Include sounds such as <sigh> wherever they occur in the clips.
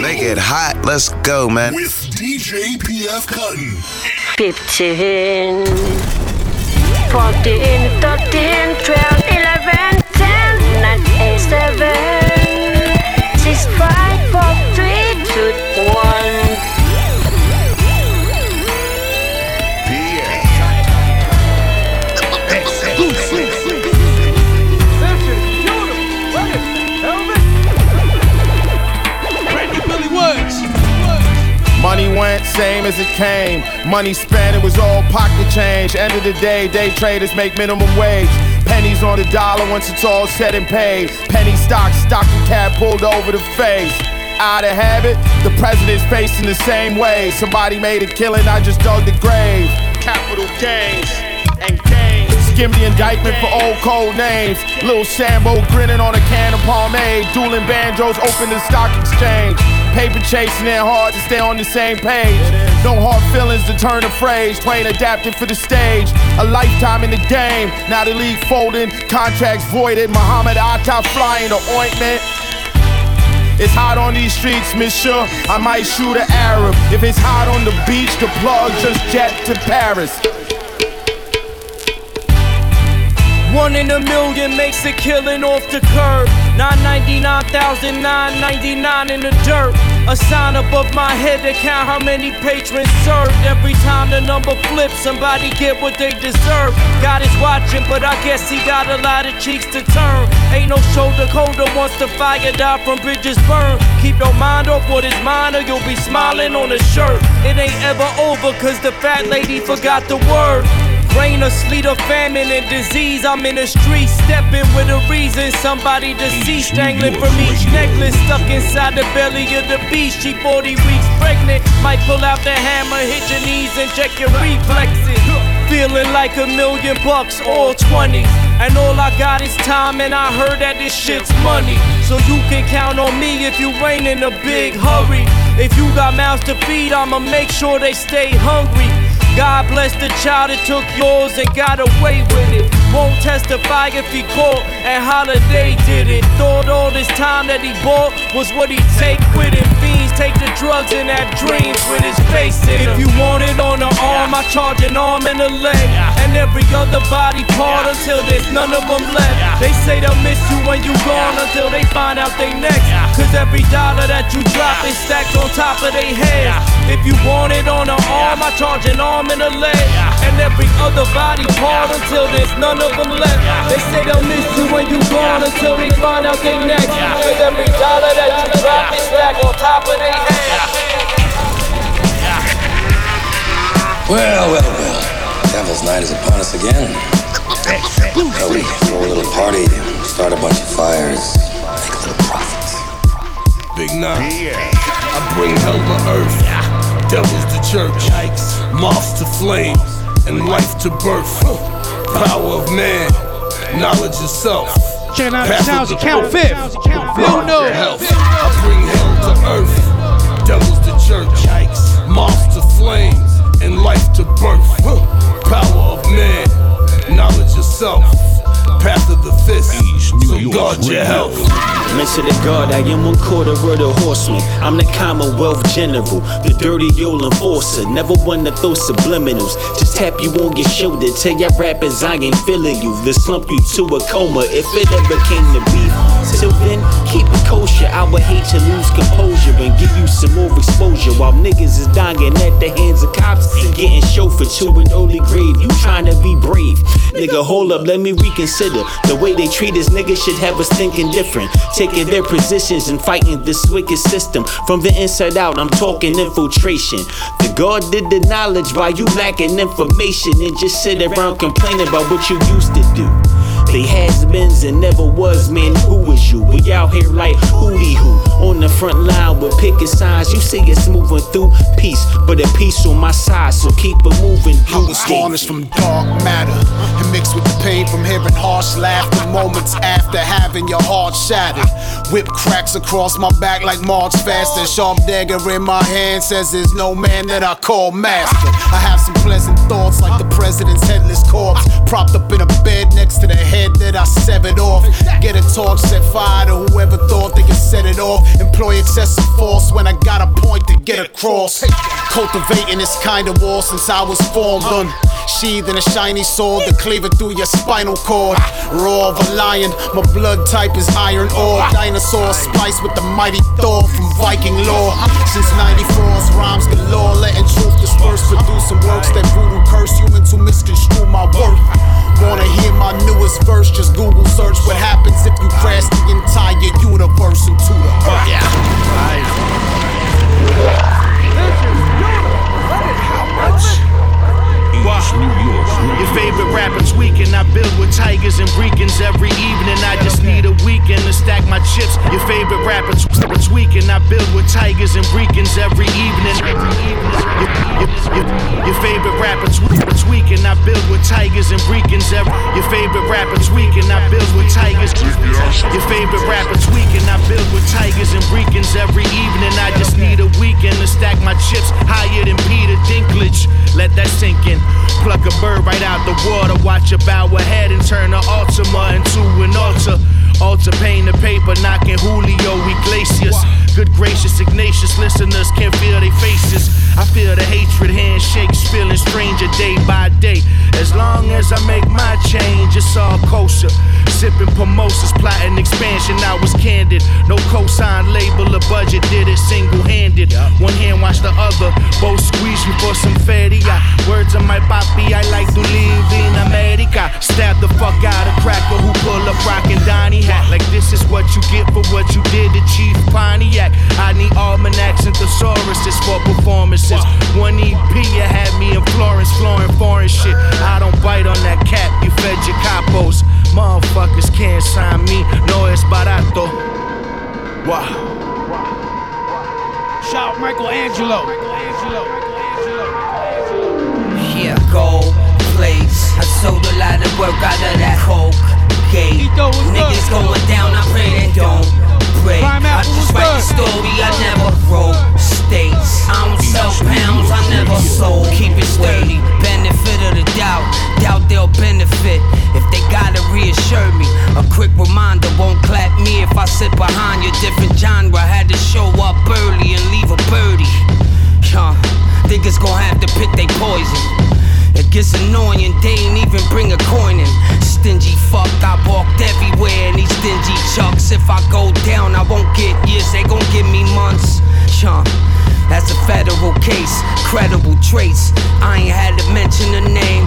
Make it hot. Let's go, man. With DJ PF Cuttin. 15, 14, 13, 12, 11, 10, 9, 8, 7, 6, 5, 4, 3, 2, 1. Same as it came. Money spent, it was all pocket change. End of the day, day traders make minimum wage. Pennies on the dollar once it's all said and paid. Penny stock, stocking cap pulled over the face. Out of habit, the president's facing the same way. Somebody made a killing, I just dug the grave. Capital gains and gains. Skim the indictment for old code names. Little Sambo grinning on a can of pomade. Dueling banjos, open the stock exchange. Paper chasing it hard to stay on the same page. No hard feelings to turn a phrase. Twain adapted for the stage. A lifetime in the game. Now the league folding, contracts voided. Muhammad Atta flying the ointment. It's hot on these streets, monsieur. I might shoot an Arab. If it's hot on the beach, the plug just jet to Paris. One in a million makes a killing off the curb. 999,999 in the dirt. A sign above my head to count how many patrons served. Every time the number flips, somebody get what they deserve. God is watching, but I guess he got a lot of cheeks to turn. Ain't no shoulder colder once the fire die from bridges burn. Keep your mind off what is mine, or you'll be smiling on a shirt. It ain't ever over, cause the fat lady forgot the word. Rain or sleet or famine and disease, I'm in the street stepping with a reason. Somebody deceased, dangling from each necklace, stuck inside the belly of the beast. She 40 weeks pregnant, might pull out the hammer, hit your knees and check your reflexes. Feeling like a million bucks, all 20s. And all I got is time, and I heard that this shit's money. So you can count on me if you ain't in a big hurry. If you got mouths to feed, I'ma make sure they stay hungry. God bless the child that took yours and got away with it. Won't testify if he caught and Holiday did it. Thought all this time that he bought was what he take with him. Fiends take the drugs and have dreams with his face in If you want it on the arm, I charge an arm and a leg. And every other body part until there's none of them left. They say they'll miss you when you gone until they find out they next. Cause every dollar that you drop is stacked on top of their heads. If you want it on the arm, I charge an arm and a leg. And every other body part until there's none of them left. They say they'll miss you when you gone until they find out they next. Cause every dollar that you drop is stacked on top of their heads. Well, well, well. Devil's Night is upon us again. So we throw a little party, start a bunch of fires, make a little profit. Big Nine. I bring hell to earth. Devil's to church. Moths to flame. And life to birth. Power of man. Knowledge of self. Checking out the sounds Kount. Fifth. Blue Lord, I bring hell to earth. Devil's the church. Moths to flames. And life to birth. Power of man. Knowledge of self. Path of the fist. So guard your health. Mention the God, I am one quarter of the horseman. I'm the Commonwealth General, the dirty old enforcer. Never one to throw subliminals. Just tap you on your shoulder, tell your rappers I ain't feeling you. To slump you to a coma if it ever came to beef. Till then, keep it kosher. I would hate to lose composure and give you some more exposure while niggas is dying at the hands of cops. Getting chauffeured to an early grave. You trying to be brave. Nigga, hold up, let me reconsider. The way they treat us niggas should have us thinking different. Taking their positions and fighting this wicked system. From the inside out, I'm talking infiltration. The God did the knowledge while you lacking information and just sit around complaining about what you used to do. They has beens and never was, man. Who is you? We out here like hootie hoo on the front line with picket signs. You see it's moving through peace, but a peace on my side, so keep it moving. I was harnessed from dark matter and mixed with the pain from hearing harsh laughter moments after having your heart shattered. Whip cracks across my back like March faster. Sharp dagger in my hand says there's no man that I call master. I have some pleasant thoughts like the president's headless corpse, propped up in a bed next to the head that I severed off. Get a torch set fire to whoever thought they could set it off. Employ excessive force when I got a point to get across. Cultivating this kind of war since I was formed. Unsheathed in a shiny sword that cleave it through your spinal cord. Raw of a lion, my blood type is iron ore. Dinosaur spliced with the mighty Thor from Viking lore. Since 94's rhymes galore, letting truth disperse. Producing works that voodoo curse humans who misconstrue my worth. Wanna hear my newest verse? Just Google search what happens if you crash the entire universe into the earth. Yeah. Tweaking. I build with tigers and breakins every evening. I just need a weekend to stack my chips. Your favorite rapper tw- tweaking. I build with tigers and breakins every evening. Your, your, your, your favorite rapper tw- tweaking. I build with tigers and breakins every. Your favorite rapper tweaking. I build with tigers. Your favorite rapper tweaking. I build with tigers and breakins every evening. I just need a weekend to stack my chips higher than Peter Dinklage. Let that sink in. Pluck a bird right out the water. Watch it bow ahead and turn the Ultima into an altar. Altar pain the paper, knocking Julio Iglesias. Good gracious, Ignatius listeners can't feel their faces. I feel the hatred, handshakes, feeling stranger day by day. As long as I make my change, it's all kosher. Sipping pomosas, plotting expansion, I was candid. No cosign label, or budget, did it single handed. One hand watch the other, both squeeze me for some feria. Words of my papi, I like to live in America. Stab the fuck out of cracker who pull up rockin' Donnie hat. Like this is what you get for what you did to Chief Pontiac. I need almanacs and thesauruses for performances. One EP, you had me in Florence, flooring foreign shit. I don't bite on that cap, you fed your capos. Motherfuckers can't sign me, no es barato. Wow. Shout MichaelAngelo. Yeah, gold plates. I sold a lot of work out of that coke gate. Niggas going down, I pray they don't break. I just write the story, I never wrote states. I don't sell pounds, I never sold. Keep it sturdy, benefit of the doubt. Doubt they'll benefit if they gotta reassure me. A quick reminder won't clap me if I sit behind your different genre. Had to show up early and leave a birdie. Huh, niggas gon' have to pick they poison. It gets annoying, they ain't even bring a coin in. Stingy fuck, I walked everywhere in these dingy chucks. If I go down, I won't get years, they gon' give me months. Huh. That's a federal case, credible traits. I ain't had to mention a name.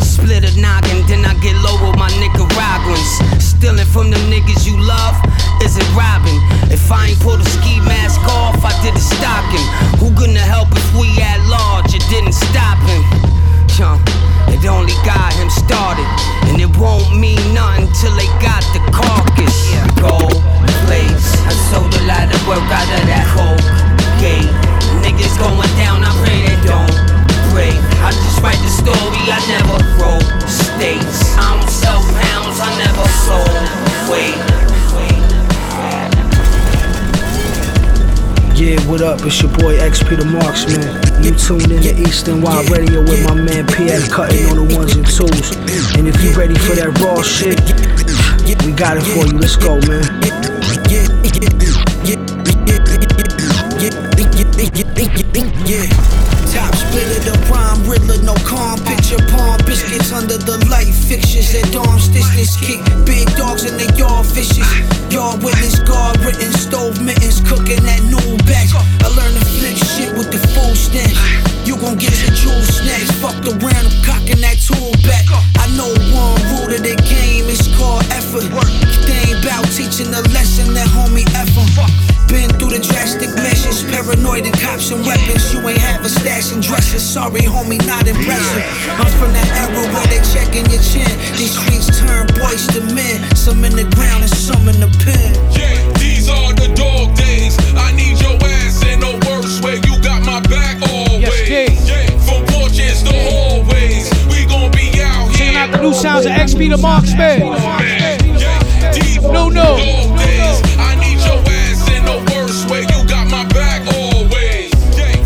Split a noggin, then I get low with my Nicaraguans. Stealing from them niggas you love isn't robbing. If I ain't pulled a ski mask off, I did a stocking. Who gonna help if we at large? It didn't stop him. Huh. It only got him started, and it won't mean nothing till they got the carcass. Gold plates, I sold a lot of work out of that coke gate. Niggas going down, I pray they don't break. I just write the story, I never wrote states. I don't sell pounds, I never sold weight. Yeah, what up? It's your boy XP the Marxman. You tuned in to Eastern Wild Radio with my man PF Cuttin on the ones and twos. And if you ready for that raw shit, we got it for you. Let's go, man. Biscuits under the light fixtures at dawn. Stitch this kick, big dogs in the yard fishes. Yard witness, guard written, stove mittens, cooking that new batch. I learned shit with the full stench. You gon' get your jewels snatched. Fucked around, I'm cocking that tool back. I know one rule to the game, it's called effort. They ain't about teaching a lesson, that homie effort. Been through the drastic measures, paranoid and cops and weapons. You ain't have a stash and dresses. Sorry, homie, not impressive. I'm from that era where they checking your chin. These streets turn boys to men. Some in the ground and some in the pen. Yeah, these are the dog days. new sounds of XP the Marxman. No, no.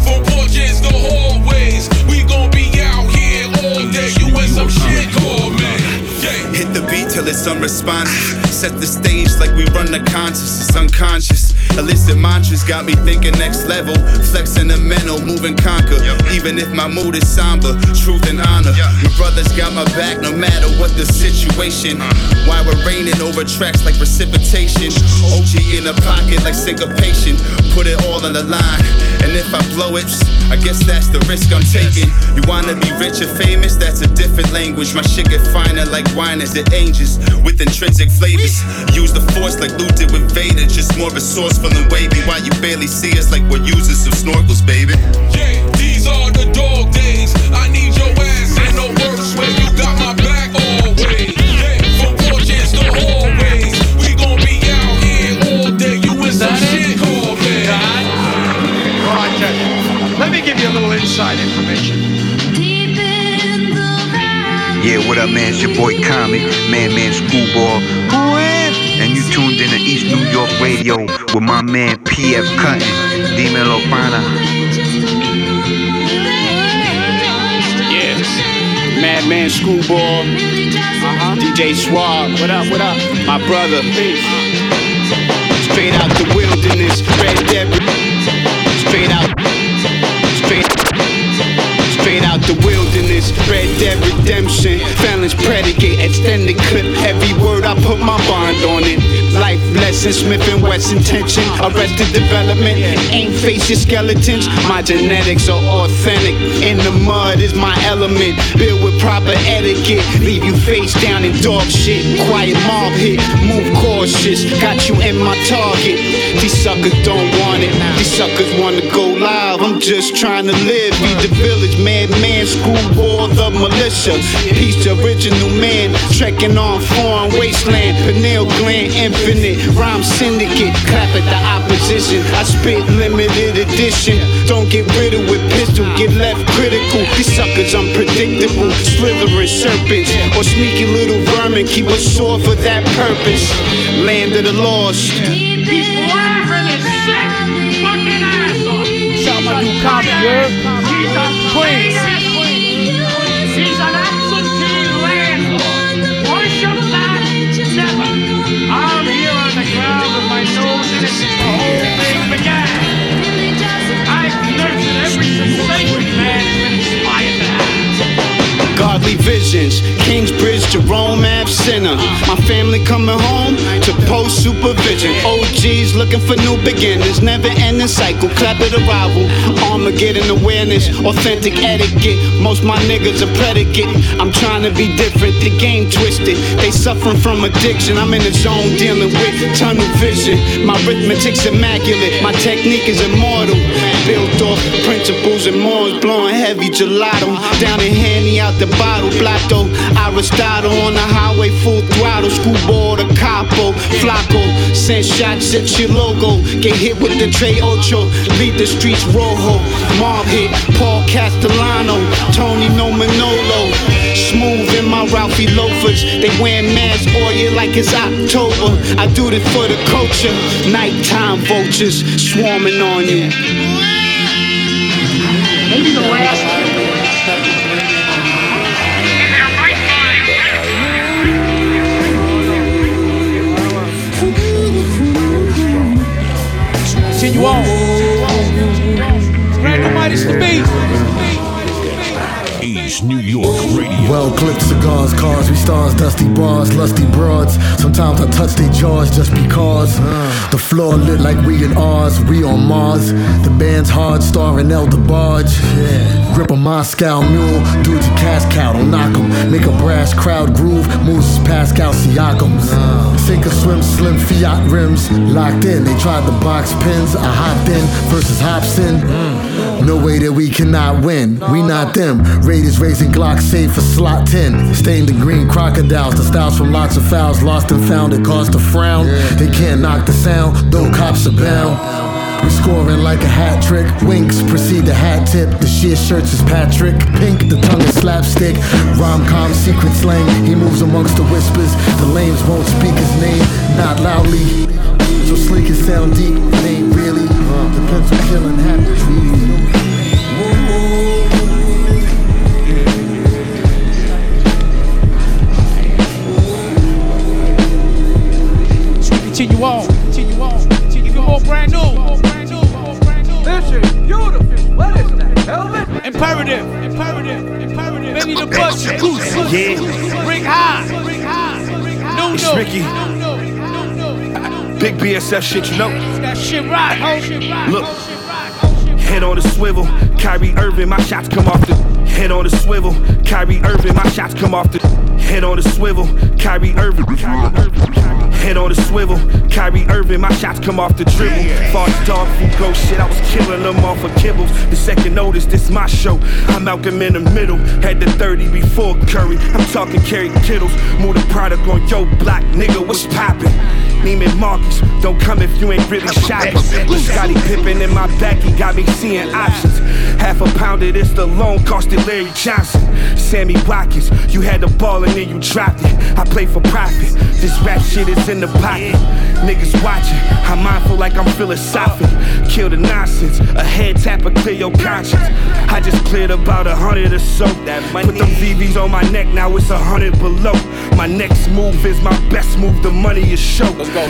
From porches to hallways. We gon' be out here all day. You some shit, call Hit the beat till it's unresponsive. Set the stage like we run the conscious. It's unconscious. Illicit mantras got me thinking next level. Flexing the mental, moving conquer. Even if my mood is somber, truth and honor. My brothers got my back no matter what the situation. Why we're raining over tracks like precipitation. OG in the pocket like syncopation. Put it all on the line. And if I blow it, I guess that's the risk I'm taking. You wanna be rich or famous? That's a different language. My shit get finer like wine as it ages with intrinsic flavors. Use the force like Luke did with Vader, just more resourceful and wavy. Why you barely see us like we're using some snorkels, baby? Yeah, these are the dog days. I need your ass in the worst way. You got my back always. Yeah, from porches to hallways. We gon' be out here all day. You in some shit called Alright, Jeff. Let me give you a little inside information. Yeah, what up, man? It's your boy Comic, Man Man Schoolboy. And New York Radio with my man PF Cuttin, Dímelo Pana. Yeah. Madman Schoolboy. Uh-huh. DJ Swag, What up, what up? My brother. Straight out the wilderness. Red Dead. Straight out. Straight. Straight out the wilderness, Red Dead Redemption, Felons predicate, extended clip, every word I put my bond on it. Lesson, Smith and West intention, arrested development, ain't face your skeletons. My genetics are authentic, in the mud is my element. Built with proper etiquette, leave you face down in dog shit. Quiet mob hit, move cautious, got you in my target. These suckers don't want it, these suckers wanna go live. I'm just trying to live, be the village madman, screwball the militia. Peace the original man, trekking on foreign wasteland, pineal gland infinite, rhyme syndicate, clap at the opposition. I spit limited edition, don't get riddled with pistol, get left critical. These suckers unpredictable, slithering serpents, or sneaky little vermin, keep us sore for that purpose. Land of the lost. He's laughing his sick fucking ass off. Shout my new comic, visions, Kingsbridge, Jerome Ave Center. My family coming home to post supervision. OGs looking for new beginnings, never ending cycle. Clap at arrival, Armageddon awareness, authentic etiquette. Most my niggas are predicate. I'm trying to be different, the game twisted. They suffering from addiction. I'm in the zone dealing with tunnel vision. My arithmetic's immaculate, my technique is immortal. Built off principles and morals, blowing heavy gelato. Down in handy out the bottle, Blato, Aristotle on the highway, full throttle, screwball the capo, flaco, send shots at your logo, get hit with the Trey Ocho, lead the streets rojo, mob hit, Paul Castellano, Tony No Manolo, smooth in my Ralphie loafers, they wearing mask oil like it's October, I do this for the culture, nighttime vultures swarming on you. Maybe the last Continue on. Brand new Midaz the Beat. East New York Radio. Well clipped cigars, cars, we stars, dusty bars, lusty broads. Sometimes I touch their jaws just because. The floor lit like we in ours, we on Mars. The band's hard, starring El DeBarge. Yeah. Grip a Moscow mule, dudes a cash cow, don't knock 'em. Make a brass crowd groove, Moses Pascal Siakams. Sink or swim, slim Fiat rims, locked in. They tried the box pins, I hopped in versus Hobson. No way that we cannot win, we not them. Raiders raising Glock safe for slot 10. Stained in green crocodiles, the styles from lots of fouls. Lost and found, it caused a frown. They can't knock the sound, though cops are bound. Scoring like a hat trick. Winks precede the hat tip. The sheer shirts is Patrick. Pink, the tongue is slapstick. Rom com secret slang. He moves amongst the whispers. The lames won't speak his name, not loudly. So sleek and sound deep, it ain't really. The pencil killing happens. continue on. Continue on. Continue more brand new. This is beautiful. What is that? Velvet? Imperative. Imperative. Imperative. Benny the Butcher. Yeah. Bring high. No, It's no. Ricky. Big BSF shit, you know. That shit right, ho. Look, head on the swivel, Kyrie Irving, my shots come off the head on the swivel, Kyrie Irving, my shots come off the head on the swivel, Kyrie Irving, Kyrie Irving, head on the swivel, Kyrie Irving, my shots come off the dribble. Far as dog food go, shit, I was killing them off of kibbles. The second notice, this my show. I'm Malcolm in the middle, had the 30 before Curry. I'm talking Kerry Kittles, move the product on yo block, nigga, what's poppin'? Neiman Marcus, don't come if you ain't really shopping. With Scottie Pippen in my back, he got me seeing options. Half a pound of this alone costed Larry Johnson. Sammy Watkins, you had the ball and then you dropped it. I play for profit. This rap shit is in the pocket. Niggas watching, I'm mindful like I'm philosophic. Kill the nonsense, a head tap or clear your conscience. I just cleared about a hundred or so. Put them VVs on my neck, now it's a hundred below. My next move is my best move, the money is show.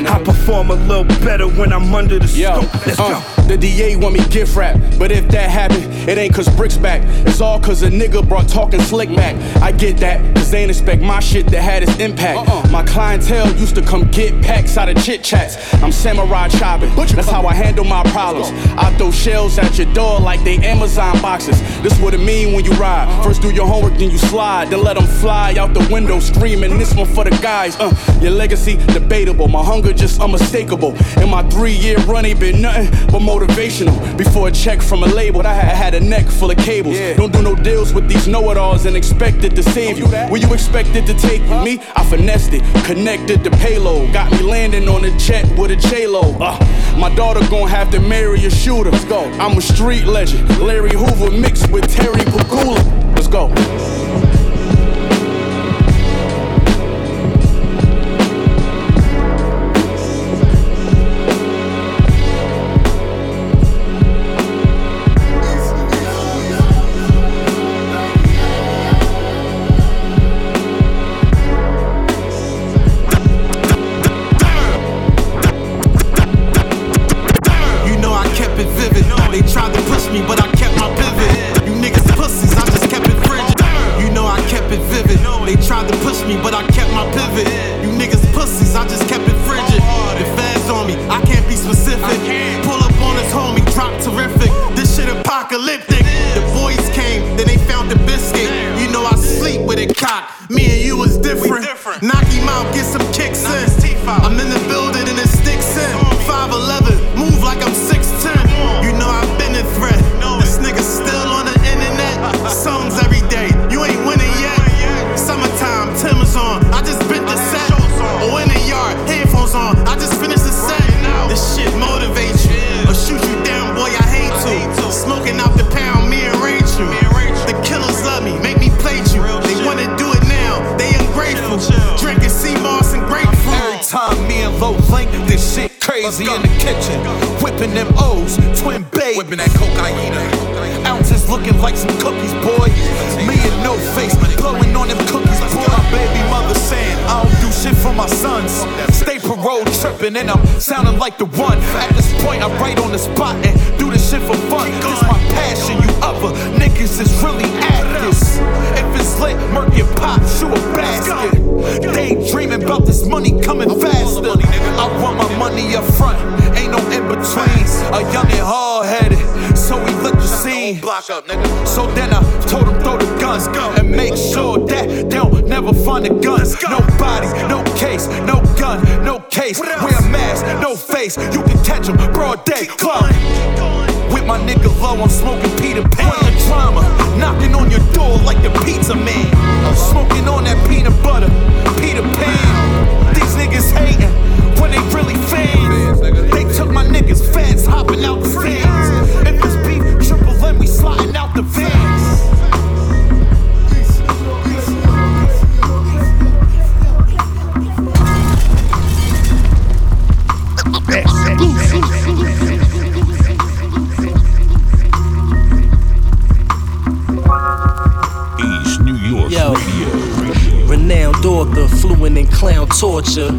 I perform a little better when I'm under the scope. Let's Uh, go. the DA want me gift wrap, but if that happen, it ain't cause bricks back. It's all cause a nigga brought talking slick back. I get that, cause they ain't expect my shit to had its impact. My clientele used to come get packs out of chit chats. I'm samurai chopping, that's how I handle my problems. I throw shells at your door like they Amazon boxes. This what it mean when you ride. First do your homework, then you slide, then let them fly out the window screaming. This one for the guys. Uh, your legacy debatable, my hunger just unmistakable. And my three year run ain't been nothing but motivational. Before a check from a label, I had, I had a neck full of cables. Don't do no deals with these know it alls and expect it to save you. Where you expected to take me? I finessed it, connected the payload. Got me landing on a jet with a J-Lo. Uh, my daughter gon' have to marry a shooter. Let's go. I'm a street legend. Larry Hoover mixed with Terry Pegula. Let's go. Stay parole tripping, and I'm sounding like the one. At this point, I write on the spot and do this shit for fun. This my passion, you other niggas is really at this. If it's lit, murk your pot, shoot a basket. Daydreaming about this money coming faster. I want my money up front, ain't no in betweens. A young and hard headed, so he lit the scene. So then I told him throw the guns go. and make sure that they don't never find the guns. No body, no case, no gun, no case. Wear a mask, no face. You can catch him broad day. Club. With my nigga low, I'm smoking Peter Pan. The drama, knocking on your door like the pizza man. I'm smoking on that peanut butter, Peter Pan. These niggas hating when they really fans. They took my niggas fans hopping out Yo. Renowned author, fluent in clown torture.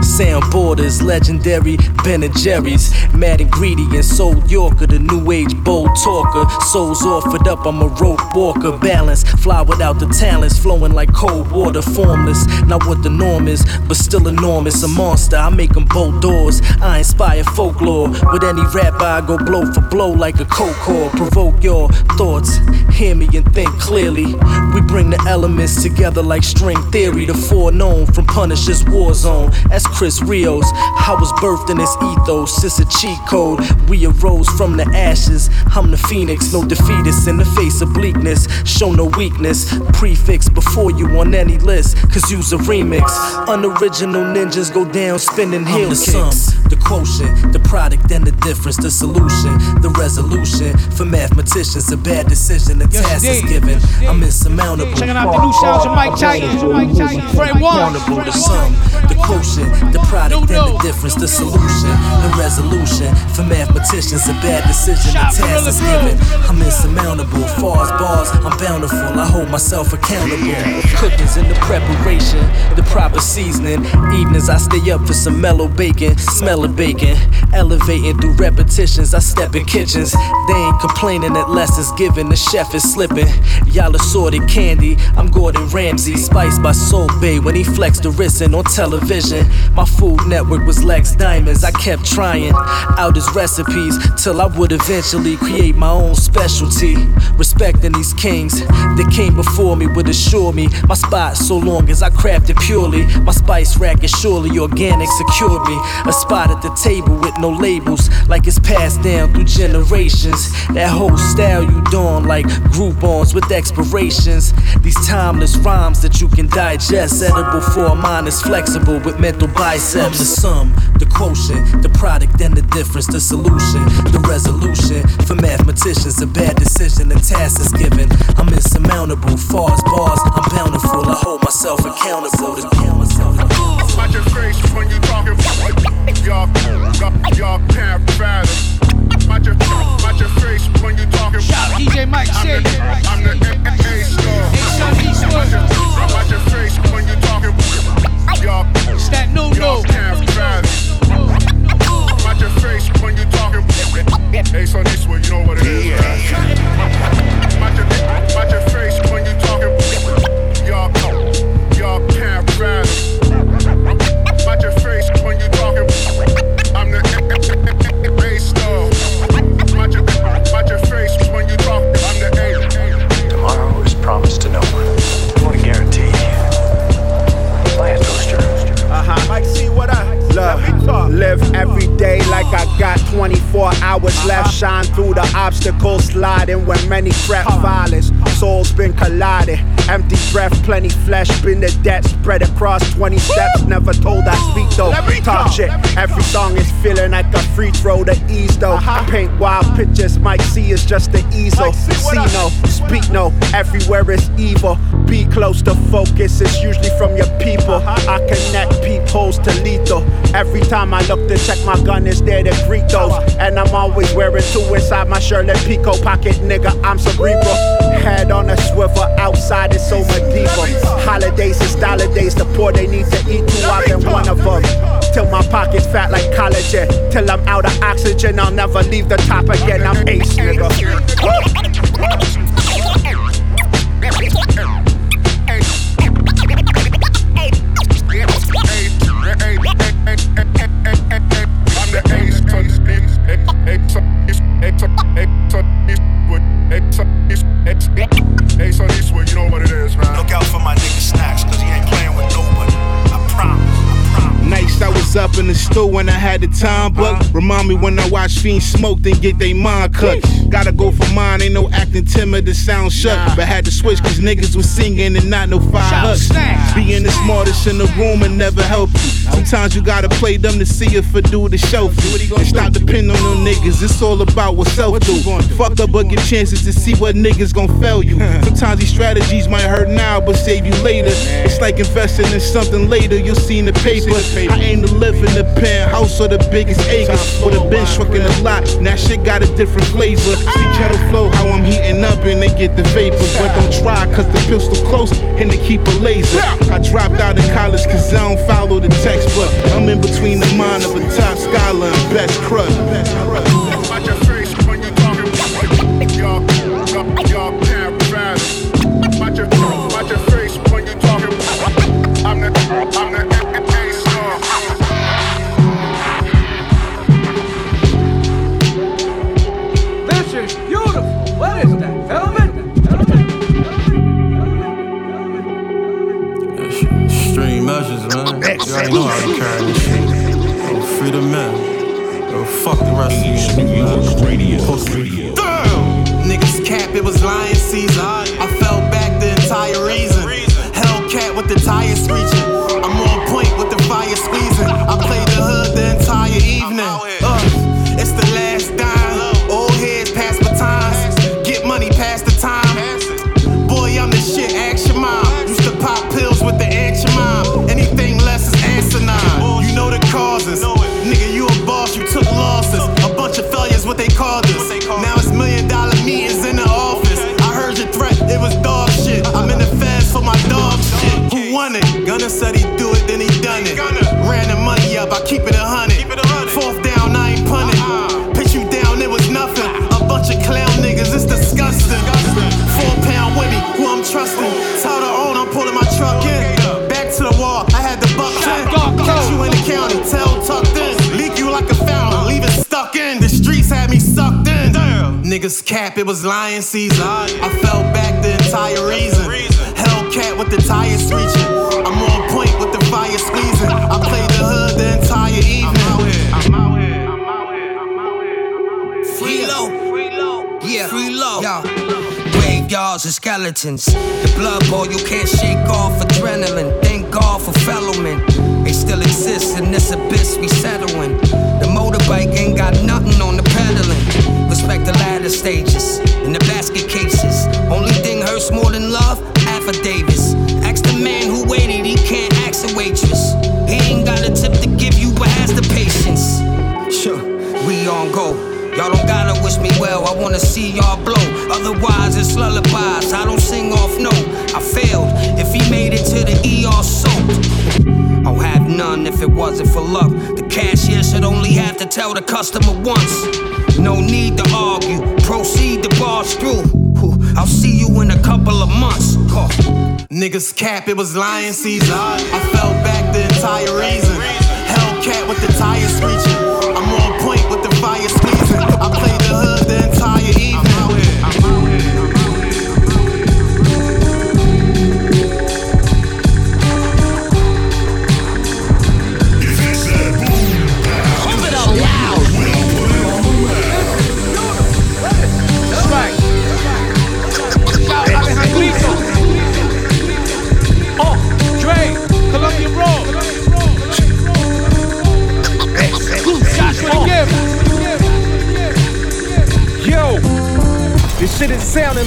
Sound borders, legendary Ben and Jerry's. Mad ingredient, soul Yorker, the new age bold talker. Souls offered up, I'm a rope walker. Balance, fly without the talents, flowing like cold water, formless. Not what the norm is, but still enormous. A monster, I make them bolt doors. I inspire folklore. With any rapper, I go blow for blow like a coke core. Provoke your thoughts, hear me and think clearly. We bring the elements together like string theory. The foreknown from Punisher's war zone. As Chris Rios, I was birthed in this ethos. It's a cheat code. We arose from the ashes. I'm the phoenix, no defeatist in the face of bleakness. Show no weakness. Prefix before you on any list, cause you's a remix. Unoriginal ninjas go down spinning heel the kicks. The quotient, the product and the difference, the solution, the resolution. For mathematicians, a bad decision, the task is given. I'm insurmountable. Checking out the new sounds of Mike Titan. Mike One. To some, the quotient, the product and the difference, the solution, the resolution. For mathematicians, a bad decision, the task is given. I'm insurmountable. Far as bars, I'm bountiful. I hold myself accountable. Cooking's in the preparation, the proper seasoning. Evenings, I stay up for some mellow bacon, smell of bacon. Elevating through repetitions, I step in kitchens. They ain't complaining that less is given, the chef is slipping. Y'all assorted candy, I'm Gordon Ramsay, spiced by Salt Bae when he flexed the wrist on television. My food network was Lex Diamonds, I kept trying out his recipes till I would eventually create my own specialty. Respecting these kings that came before me would assure me my spot so long as I crafted purely. My spice rack is surely organic, secured me a spot at the table with no labels, like it's passed down through generations. That whole style you don like Groupons with expirations. These timeless rhymes that you can digest, edible for a mind is flexible with mental biceps. The sum, the quotient, the product and the difference, the solution, the resolution. For mathematicians, a bad decision, the task is given. I'm insurmountable, far as bars, I'm bountiful. I hold myself accountable. To Watch your face when you talking. Y'all, y'all, y'all can't fathom. Watch your, watch your face when you talking. Shout DJ Mike the, I'm the A star. Watch your, watch your face when you talking. Y'all, Stat Everywhere is evil. Be close to focus. It's usually from your people. I connect peepholes to lethal. Every time I look to check my gun, is there to greet those. And I'm always wearing two inside my shirt and Pico pocket, nigga. I'm cerebral. Head on a swivel, outside is so medieval. Holidays is dollar days, the poor they need to eat too. I've been one of them. Till my pockets fat like collagen. Till I'm out of oxygen, I'll never leave the top again. I'm ace, nigga. Store when I had the time, but remind me when I watch fiends smoke, then get they mind cut. Gotta go for mine, ain't no acting timid to sound shut. But had to switch cause niggas was singing and not no fire huts. Being the smartest in the room and never help you. Sometimes you gotta play them to see if a dude to show you. And stop depending on them niggas, it's all about what self do. Fuck up but get chances to see what niggas gon' fail you. <laughs> Sometimes these strategies might hurt now but save you later. It's like investing in something later, you'll see in the paper. I aim to live in the the penthouse or the biggest acres. Would have been trucking a lot, now shit got a different flavor. See kettle flow, how I'm heating up and they get the vapors. But don't try, cause the pistol close and they keep a laser. I dropped out of college cause I don't follow the textbook. I'm in between the mind of a top scholar and best crud. Your man. You already know how we carry this shit. Yo, free the men. Yo, fuck the rest of you. New York Radio. Post radio. Niggas cap, it was lion season. I then he done it. Ran the money up, I keep it a hundred. Fourth down, I ain't punting. Uh-huh. Pitch you down, it was nothing. A bunch of clown niggas, it's disgusting. Four pound with me, who I'm trusting. Tell the owner I'm pulling my truck in. Back to the wall, I had the buck in. Catch you in the county, tail tucked in. Leak you like a fountain, leave it stuck in. The streets had me sucked in. Niggas cap, it was lion season. I fell back the entire reason. Hellcat with the tires screeching. The entire evening. I'm out here. Free low. Yeah. Free low. Yeah. Graveyards and skeletons. The blood boil, you can't shake off adrenaline. Thank God for fellowmen. They still exist in this abyss we settling. The motorbike ain't got nothing on the pedaling. Respect the ladder stages and the basket cases. Only thing hurts more than love, affidavits. Man who waited, he can't ask a waitress. He ain't got a tip to give you, but has the patience. Sure, we on go. Y'all don't gotta wish me well, I wanna see y'all blow. Otherwise, it's lullabies, I don't sing off no. I failed if he made it to the ER soaked. I'll have none if it wasn't for luck. The cashier should only have to tell the customer once. No need to argue, proceed to barge through. I'll see you in a couple of months. Huh. Niggas cap, it was lion season. I fell back the entire reason. Hellcat with the tires screeching. I'm on point with the fire squeezing. I played the hood the entire evening.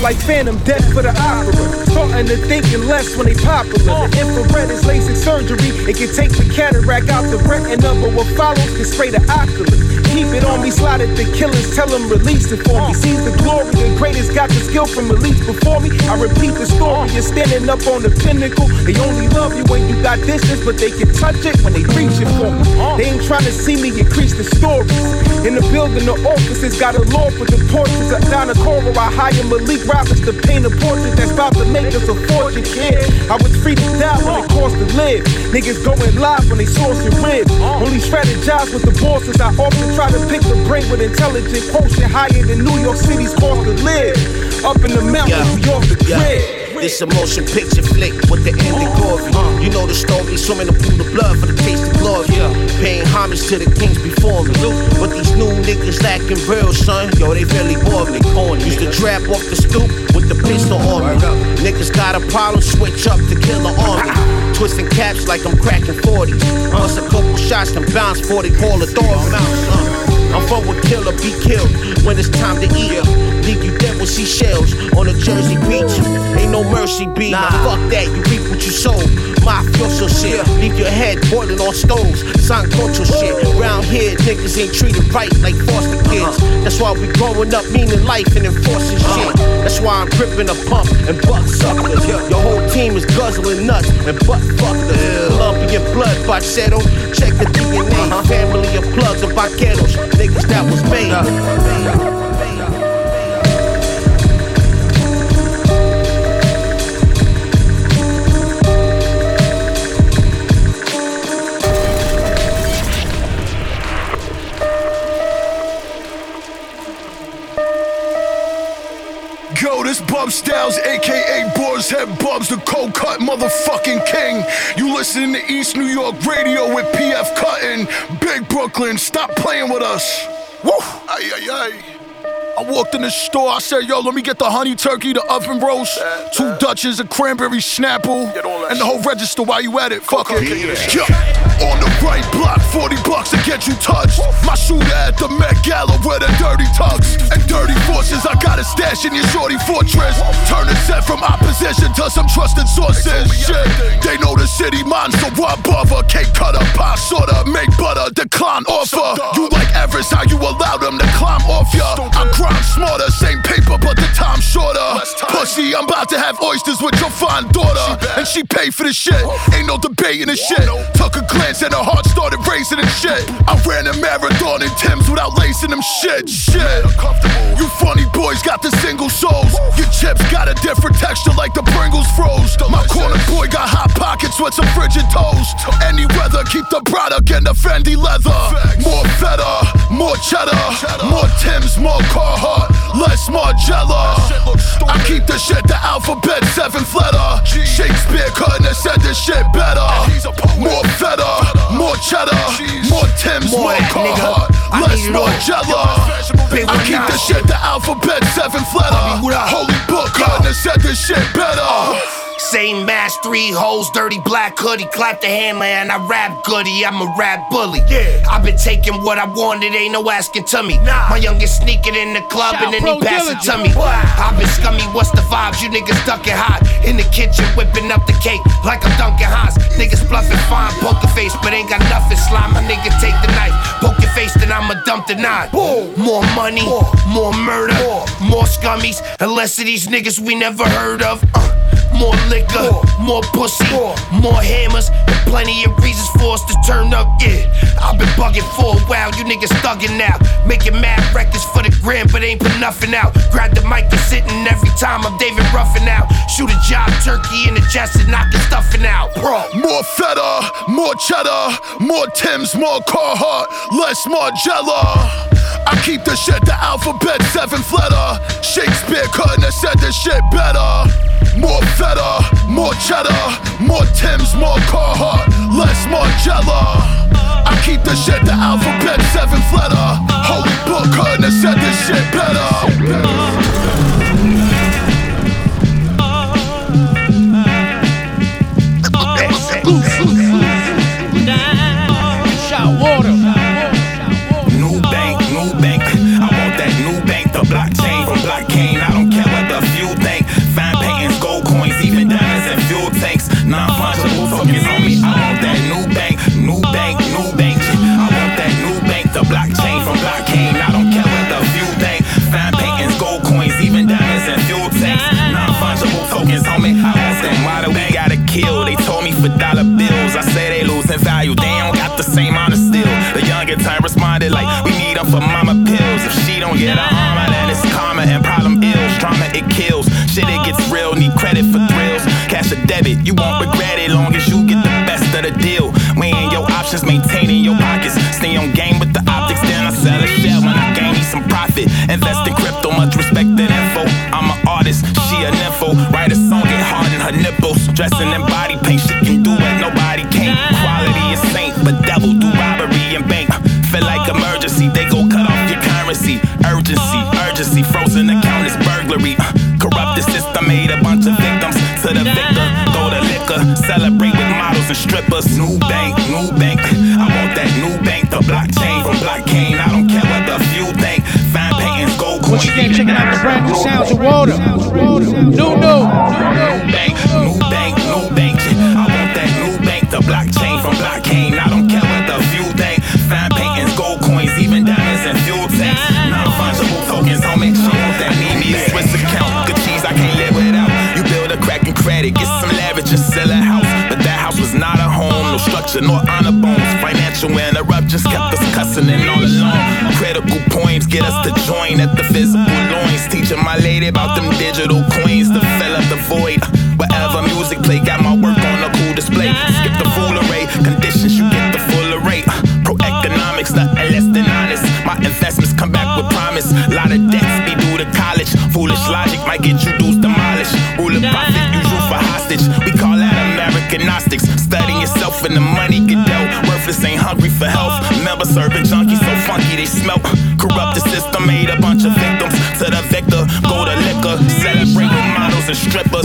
Like Phantom Death for the opera. Starting to thinking less when they popular. The infrared is LASIK surgery. It can take the cataract out the retina, but what follows can spray the oculus. Keep it on me, slide it the killers, tell them release it for me. Sees the glory, the greatest got the skill from release before me. I repeat the story, you're standing up on the pinnacle. They only love you when you got distance, but they can touch it when they reach it for me. They ain't trying to see me increase the stories. In the building, the offices got a law for the portraits. At Donna Cora, I hire Malik Roberts to paint a portrait that's about to make us a fortune, kid. I was free to die when it cost to live. Niggas going live when they source your rib. Only strategize with the bosses. I often try to pick the brain with intelligent quotient higher than New York City's cost to live. Up in the mountains, New York the grid. This a motion picture flick with the ending glory. Uh. You know the story, swimming up through the blood for the taste of glory. Paying homage to the kings before me. But these new niggas lacking real, son. Yo, they really bore me. Used to trap off the stoop with the pistol on me. Niggas got a problem, switch up to kill the army. Twisting caps like I'm cracking 40s. Bust a couple shots, then bounce 40, call the door out. I'm from a killer, be killed when it's time to eat. Leave you dead with seashells on a Jersey beach. Ain't no mercy B. Nah, fuck that, you reap what you sow. Mafioso shit, leave your head boiling on stoves. Sancocho shit. Round here, niggas ain't treated right like foster uh-huh. kids. That's why we growing up meaning life and enforcing uh-huh. shit. That's why I'm gripping a pump and butt suckers. Your whole team is guzzling nuts and butt fuckers. Colombian blood, Bachero. Check the DNA. Family of plugs and vaqueros. Niggas that was made. Yo, this Bub Styles, aka Head Bubs, the cold cut motherfucking king. You listening to East New York Radio with PF Cuttin, Big Brooklyn. Stop playing with us. Woo! Ay, ay, ay. I walked in the store, I said, yo, let me get the honey turkey, the oven roast, two Dutches, a cranberry snapple, and the whole register while you at it. Fuck it. Yeah. On the right block, 40 bucks to get you touched. My shooter at the Met Gala with a dirty tux and dirty forces. I got a stash in your shorty fortress. Turn a set from opposition to some trusted sources. Shit, they know the city mine, so what bother? Cake cutter, pie sorta, make butter, decline offer. You like Everest, how you allow them to climb off ya? I grind smarter, same paper, but the time shorter. Pussy, I'm about to have oysters with your fine daughter, and she paid for the shit. Ain't no debating the shit. Took a glance and her heart started racing and shit. I ran a marathon in Tim's without lacing them shit. Shit. You funny boys got the single souls. Your chips got a different texture like the Pringles froze. My corner boy got hot pockets with some frigid toes. Any weather, keep the product in the Fendi leather. More feta, more cheddar, more Tim's, more Carhartt, less Margiela. I keep the shit the alphabet seventh letter. Shakespeare couldn't have said this shit better. More feta, more cheddar, more Tim's, More more that, nigga. Carhartt, less. Margiela. I keep the shit the alphabet seventh letter. Holy book couldn't have said this shit better. Same mask, three hoes, dirty black hoodie. Clap the hammer and I rap goody. I'm a rap bully. Yeah, I've been taking what I wanted, ain't no asking to me. My youngest sneaking in the club Shout and then he pass it to me. I've been scummy, what's the vibes? You niggas ducking hot. In the kitchen, whipping up the cake like I'm Duncan Hines. Niggas bluffing fine, poker face, but ain't got nothing slime. My nigga take the knife, poke your face, then I'ma dump the nine. More money, more more murder, more scummies. Unless of these niggas we never heard of. Uh, more liquor, more pussy, more hammers, and plenty of reasons for us to turn up. Yeah, I've been bugging for a while. You niggas thugging now, making mad records for the gram, but ain't put nothing out. Grab the mic and sitting every time I'm David Ruffin out. Shoot a job turkey in the chest and knock the stuffing out. Bro, More feta, more cheddar, more Tim's, more Carhartt, less Margiela. I keep the shit the alphabet seventh letter. Shakespeare couldn't have said this shit better. More feta, more cheddar, more Tim's, more Carhartt, less Margiela. I keep the shit the alphabet seventh letter. Holy book couldn't have said this shit better. Same honor still. The younger time responded like we need them for mama pills. If she don't get her armor, then it's karma and problem ills. Drama it kills. Shit it gets real. Need credit for thrills. Cash or debit, you won't regret it long as you get the best of the deal. Weighing your options, maintaining your pockets. Stay on game with the optics, then I sell a shell when I gain me some profit. Invest in crypto, much respect and info. I'm an artist, she a nympho. Write a song, get hard in her nipples. Dressing in body and strippers. New bank, new bank. I want that new bank, the blockchain from blockchain. I don't care what the few think. Fine paintings, gold coins. Once again, checking out the brand new sounds of WateRR. New, new. Function or honor bones. Financial interruptions kept us cussing and all alone. Critical points get us to join at the physical loins. Teaching my lady about them digital coins to fill up the void. Whatever music play, got my work on a cool display. Skip the fool array, conditions you get the full array. Pro economics, nothing less than honest. My investments come back with promise. Lot of debts be due to college. Foolish logic might get you dues and the money dealt. Worthless ain't hungry for health. Remember serving junkies so funky they smell. Corrupt the system, made a bunch of victims. To the victor, go to liquor. Celebrate with models and strippers.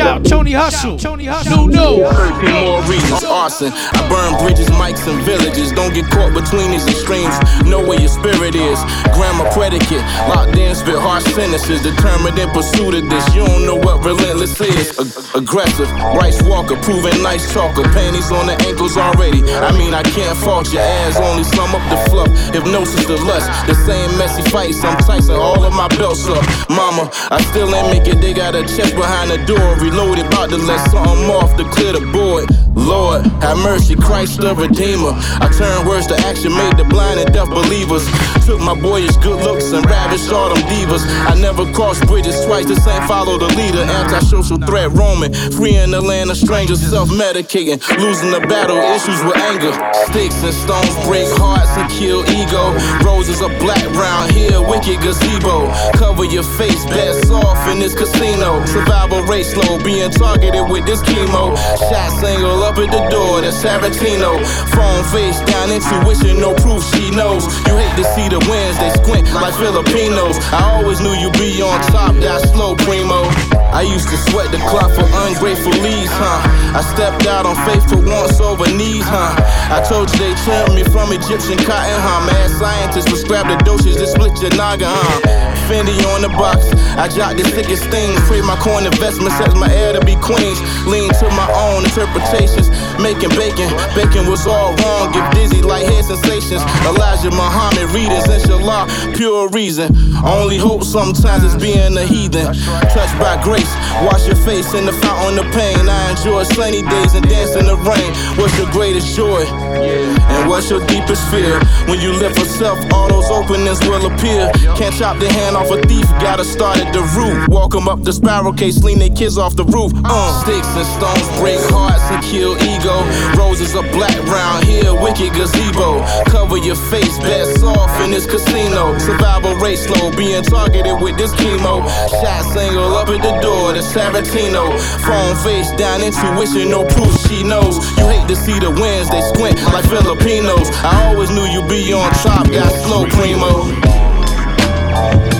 All season. Shout Tony Hustle. No, no. 13 more reasons. Arson. I burn bridges, mics, and villages. Don't get caught between these extremes. Know where your spirit is. Grammar predicate. Locked in, spit harsh sentences. Determined in pursuit of this. You don't know what relentless is. Ag- aggressive. Bryce Walker, proving nice talker. Panties on the ankles already. I mean, I can't fault your ass. Only sum up the fluff. Hypnosis, the lust. The same messy fights. I'm Tyson. All of my belts up. Mama, I still ain't make it. They got a check behind the door. Reloaded. About to let something off to clear the board. Lord, have mercy, Christ the Redeemer. I turned words to action, made the blind and deaf believers. Took my boyish good looks and ravished all them divas. I never crossed bridges twice, the same follow the leader. Antisocial threat roaming, free in the land of strangers, self medicating, losing the battle, issues with anger. Sticks and stones break hearts and kill ego. Roses are black round here, wicked gazebo. Cover your face, best off in this casino. Survival race slow, being targeted with this chemo. Shot single up at the door, that's Tarantino. Phone face down, intuition, no proof she knows. You hate to see the wins, they squint like Filipinos. I always knew you'd be on top, that slow primo. I used to sweat the clock for ungrateful leads, huh? I stepped out on faith for once over knees, huh? I told you they turned me from Egyptian cotton, huh? Mad scientists prescribe the dosage to split your noggin, huh? Fendi on the box, I jot the sickest things. Pray my coin investment sets my heir to be queens. Lean to my own interpretations, making bacon. Bacon was all wrong, get dizzy like head sensations. Elijah Muhammad readers, inshallah, pure reason. Only hope sometimes is being a heathen. Touched by grace, wash your face in the fountain of pain. I enjoy sunny days and dance in the rain. What's your greatest joy? And what's your deepest fear? When you live for self, all those openings will appear. Can't chop the hand off a thief, gotta start at the root. Walk 'em up the spiral case, lean their kids off the roof. Uh. Sticks and stones break hearts and kill ego. Roses are black round here, wicked gazebo. Cover your face, best off in this casino. Survival rate slow, being targeted with this chemo. Shot single up at the door, the Sabatino. Phone face down, intuition, no proof she knows. You hate to see the winds, they squint like Filipinos. I always knew you'd be on top, got slow primo.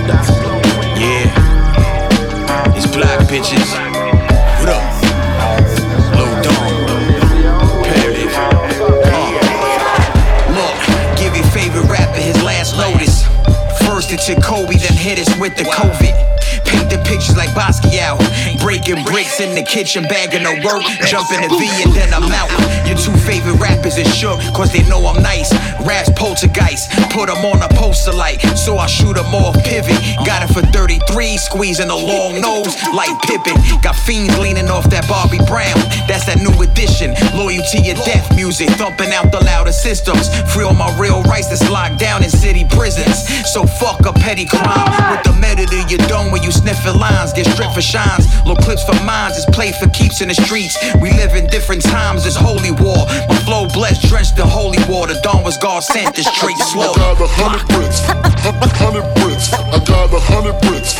Yeah. These black bitches. What up? Lil Dawn. IM'PERETIV. Uh. Look, give your favorite rapper his last notice. First it's Kobe, then hit us with the COVID. Paint the pictures like Basquiat. Breaking bricks in the kitchen, bagging the work. Jumping the V and then I'm out. Your two favorite rappers is shook, cause they know I'm nice. Raps poltergeist, put them on a poster light. So I shoot them off pivot. Got it for 33, squeezing a long nose like Pippen. Got fiends leaning off that Bobby Brown. That's that new edition. Loyalty your death music, thumping out the loudest systems. Free all my real rights that's locked down in city prisons. So fuck a petty crime sniffing lines, get stripped for shines. Little clips for minds, it's played for keeps in the streets. We live in different times, it's holy war. My flow blessed, drenched in holy water. Dawn was God sent, this straight slaughter. I got a hundred bricks, hundred bricks. I got a hundred bricks,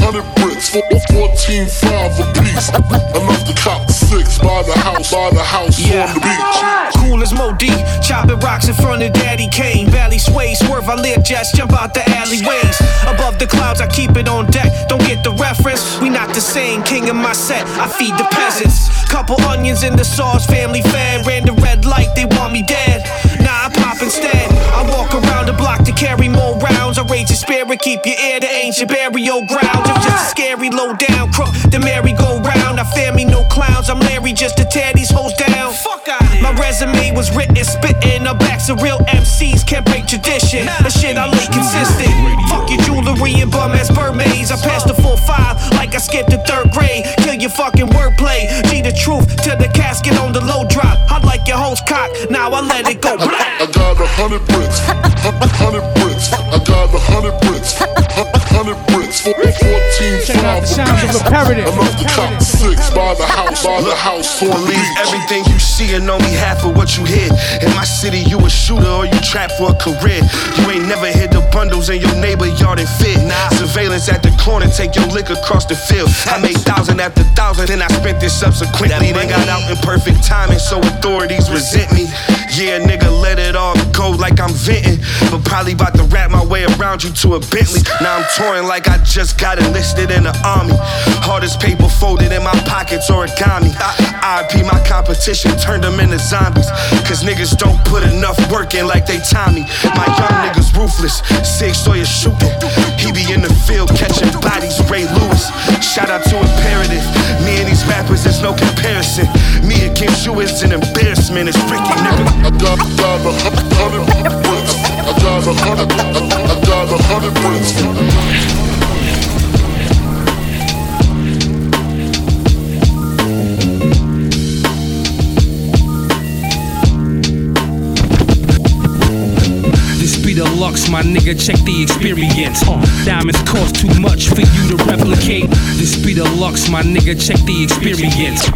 hundred bricks. Fourteen five a piece. Enough to cop six by the house, by the house Yeah. on the beach. Cool as Moe Dee, chopping rocks in front of Daddy Kane. Sway, swerve, I live jets, jump out the alleyways. Above the clouds, I keep it on deck. Don't get the reference, we not the same. King of my set, I feed the peasants. Couple onions in the sauce, family fed. Ran the red light, they want me dead. Nah, I pop instead. I walk around the block to carry more rounds. I rage the spirit, keep your ear to ancient burial grounds. I'm just a scary low down crook, the merry-go-round. I fear me no clowns, I'm Larry just to resume was written, spitting. Our backs of real MCs can't break tradition. The shit I lay consistent. Fuck your jewelry and bum ass Burmese. I passed the full five like I skipped the third grade. Kill your fucking wordplay. G the truth till the casket on the low drop. I like your host cock, now I let it go. I got a hundred bricks, <laughs> hundred bricks. I got a hundred bricks, hundred bricks. Fourteen Check out the five sounds a of piece. IM'PERETIV. Enough to cop six by the house, by the house on the beach. Everything you see and only half of what you hear. In my city, you a shooter or you trapped for a career. You ain't never hit the bundles in your neighbor yard and fit. Nah, surveillance at the corner, take your lick across the field. I made thousand after thousand, then I spent this subsequently. Then got out in perfect timing, so authorities resent me. Yeah, nigga, let it all go like I'm venting. But probably about to wrap my way around you to a Bentley. Now I'm touring like I just got enlisted in the army. Hardest paper folded in my pockets, origami. I, IP my competition, turned them into zombies. Cause niggas don't put enough work in like they Tommy. My young niggas ruthless, Sig Sauer shooting. He be in the field catching bodies, Ray Lewis. Shout out to IM'PERETIV. Me and these rappers, there's no comparison. Me against you is an embarrassment. It's freaky, nigga. I got, got a hundred bricks. I got a hundred, I got a hundred bricks. Lux, my nigga, check the experience. Uh, diamonds cost too much for you to replicate. This be the lux, my nigga, check the experience.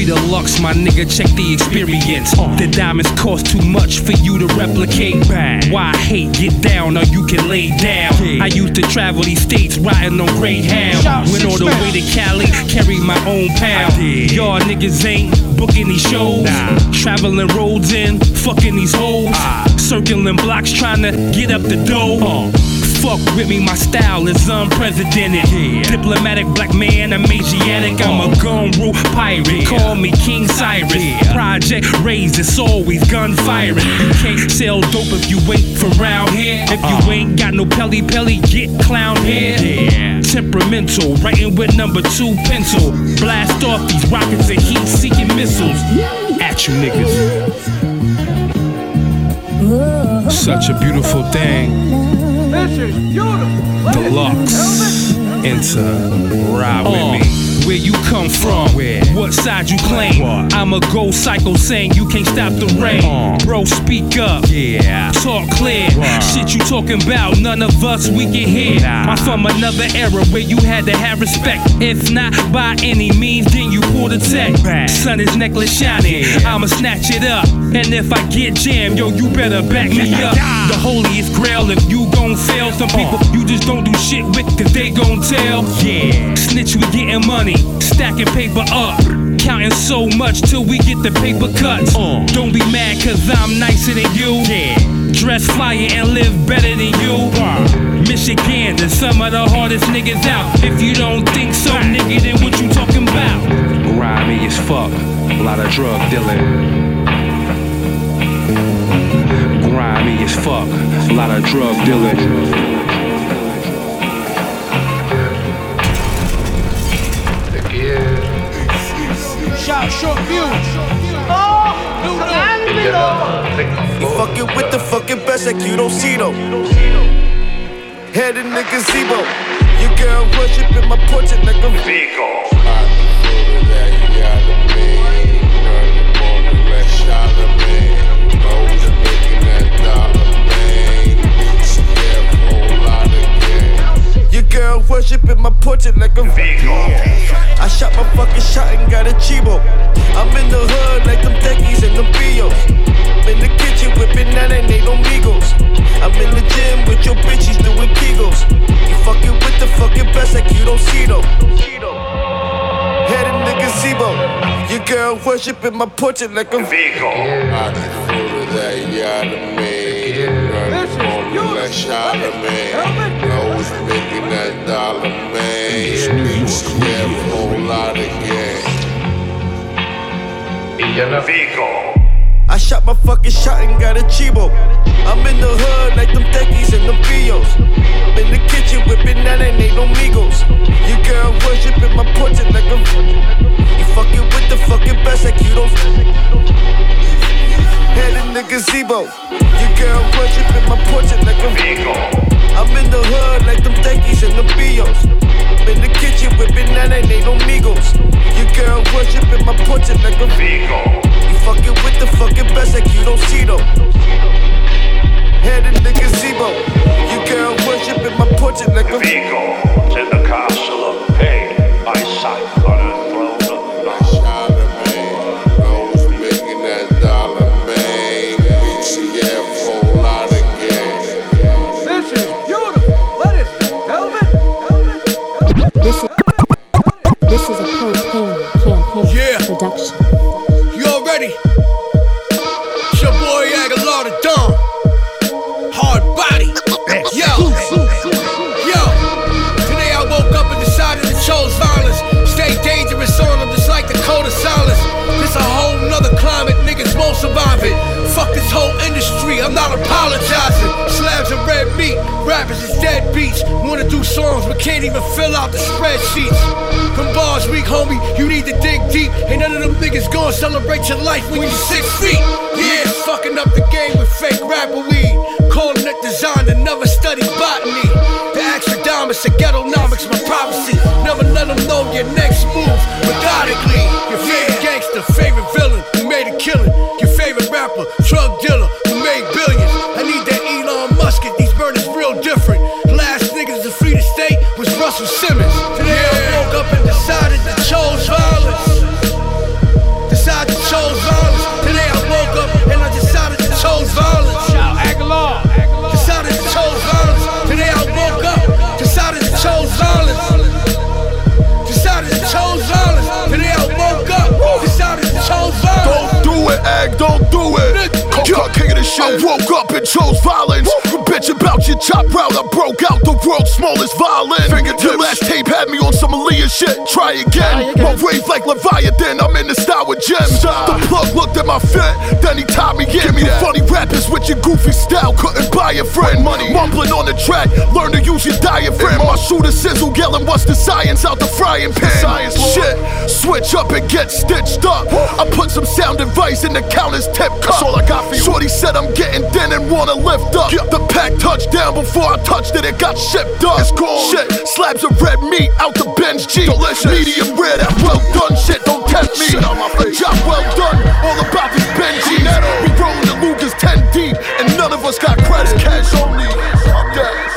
The lux, my nigga, check the experience. The diamonds cost too much for you to replicate. Why hate? Get down or you can lay down. I used to travel these states riding on Greyhound. Went all the way to Cali, carry my own pound. Y'all niggas ain't booking these shows. Traveling roads in, fucking these hoes. Circling blocks trying to get up the dough. Fuck with me, my style is unprecedented. Diplomatic black man, I'm Asiatic. I'm a gun rule pirate. Call me King Cyrus. Project raised, it's always gun firing. You can't sell dope if you ain't from round here. If you uh-huh. ain't got no pelly pelly, get clown here. Temperamental, writing with number two pencil. Blast off these rockets and heat seeking missiles. At you niggas. Such a beautiful thing. This is beautiful. Deluxe into uh, ride with oh. me. Where you come from? What side you claim? I'm a go psycho saying you can't stop the rain. Uh-huh. Bro, speak up. Yeah. Talk clear. Shit you talking about, none of us we can hear. I'm from another era where you had to have respect. If not by any means, then you pull the tech. Sun is necklace shining. I'ma snatch it up. And if I get jammed, yo, you better back me up. The holiest grail if you gon' fail. Some people uh. you just don't do shit with, cause they gon' tell. Yeah. Snitch, we getting money. Stacking paper up. Counting so much till we get the paper cuts. Uh. Don't be mad cause I'm nicer than you. Dress flyer and live better than you. Michigan is some of the hardest niggas out. If you don't think so, nigga, then what you talking about? Grimy as fuck. A lot of drug dealing. Grimy as fuck. A lot of drug dealing. Shout short views. You fucking with the fucking best like you don't see though. Head in the gazebo. Your girl worshiping my portrait like a Vigo. Worship in my portrait like a Vigo. I shot my fucking shot and got a chibo. I'm in the hood like them techies and them bios. In the kitchen whipping that and they no migos. I'm in the gym with your bitches doing kegels. You fucking with the fucking best like you don't see though. Head in the gazebo. Your girl worshiping my portrait like a Vigo. I that me like Charlamagne. Always making that dollar, man. Beats, yeah, a whole lot of gang. Vigo. I shot my fucking shot and got a chibo. I'm in the hood like them techies and them bios. In the kitchen whipping that and ain't no migos. Your girl worshiping my portrait like a. You fucking with the fucking best like you don't. Head in the gazebo. Your girl worshiping my portrait like a. I'm in the hood like them techies and the bios. In the kitchen whipping that ain't no migos. Your girl worshiping my portrait like a. Vigo. You fucking with the fucking best like you don't see though. Head in the gazebo. Your girl worshiping my portrait like a. Vigo, in the castle of pain, my sight on a production. You already? It's your boy Agallah the Dawn. Hard body. Yo. Yo. Today I woke up and decided to chose violence. Stay dangerous on them just like the code of silence. This a whole nother climate, niggas won't survive it. Fuck this whole industry, I'm not apologizing. Meat, rappers is dead beats. Wanna do songs but can't even fill out the spreadsheets. Them bars weak, homie, you need to dig deep. Ain't none of them niggas gonna celebrate your life when you're six feet. Yeah, fucking up the game with fake rapper weed. Calling it design and never study botany. The Axiodomus of ghettonomics, my prophecy. Never let them know your next move methodically. Your favorite gangster, favorite villain who made a killing. Cold king of the shit. I woke up and chose violence. You bitch about your chop route. I broke out the world's smallest violin. Fingertips. Your last tape had me on some Aaliyah shit. Try again. My wave like Leviathan. I'm in the style with gems. The plug looked at my fit, then he tied me in. Give me the funny rappers with your goofy style. Couldn't buy a friend. Money mumbling on the track. Learn to use your diaphragm. My shooter sizzle yelling, what's the science out the frying pan? Science, shit. Switch up and get stitched up. I put some sound advice in the counter's tip cup. That's all I got for you. Shorty said I'm getting thin and wanna lift up. The pack touched down before I touched it. It got shipped up. It's cold. Shit. Slabs of red meat out the bench G. Delicious. Medium rare. That well done shit. Don't tempt me. Shit on my face. Job well done. All about this Benji. We rolling the Lucas 10 deep, and none of us got credit. Cash only. Fuck that.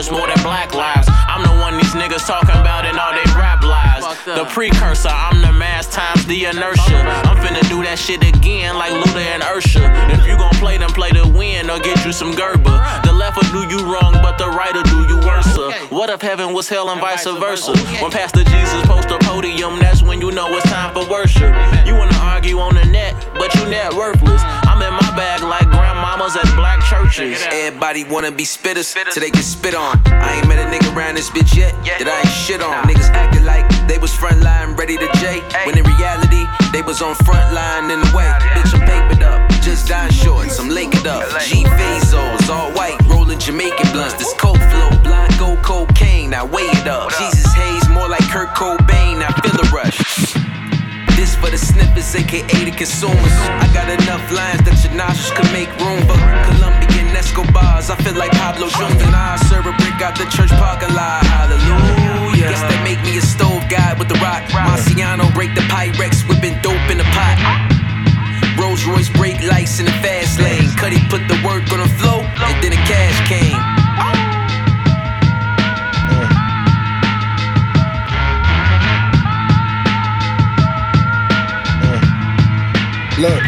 Matters more than black lives. I'm the one these niggas talking about in all they rap lies. The precursor, I'm the mass times the inertia. I'm finna do that shit again like Luda and Usher. If you gon' play, then play to win or get you some Gerber. The left will do you wrong, but the right will do you worse. What if heaven was hell and vice versa? When Pastor Jesus post a podium, that's when you know it's time for worship. You wanna argue on the net, but you net worthless. I'm in my bag like grandmamas at black churches. Everybody wanna be spitters till they get spit on. I ain't met a nigga around this bitch yet that I ain't shit on. Niggas acted like they was front line ready to J. When in reality, they was on front line in the way. Bitch, I'm papered up, just dying shorts, I'm linked up. G Fazos, all white, rolling Jamaican blunts. This cold flow, blind gold cocaine, now weigh it up. Jesus Hayes, more like Kurt Cobain. I feel the rush. This for the snippers, aka the consumers. I got enough lines that your nostrils could make room for Colombian Escobars. I feel like Pablo and I serve a brick out the church parking lot. Hallelujah. Guess that make me a stove guy with the rock. Marciano break the Pyrex, whipping dope in the pot. Rolls Royce brake lights in the fast lane. Cuddy put the work on the flow, and then the cash came. Look,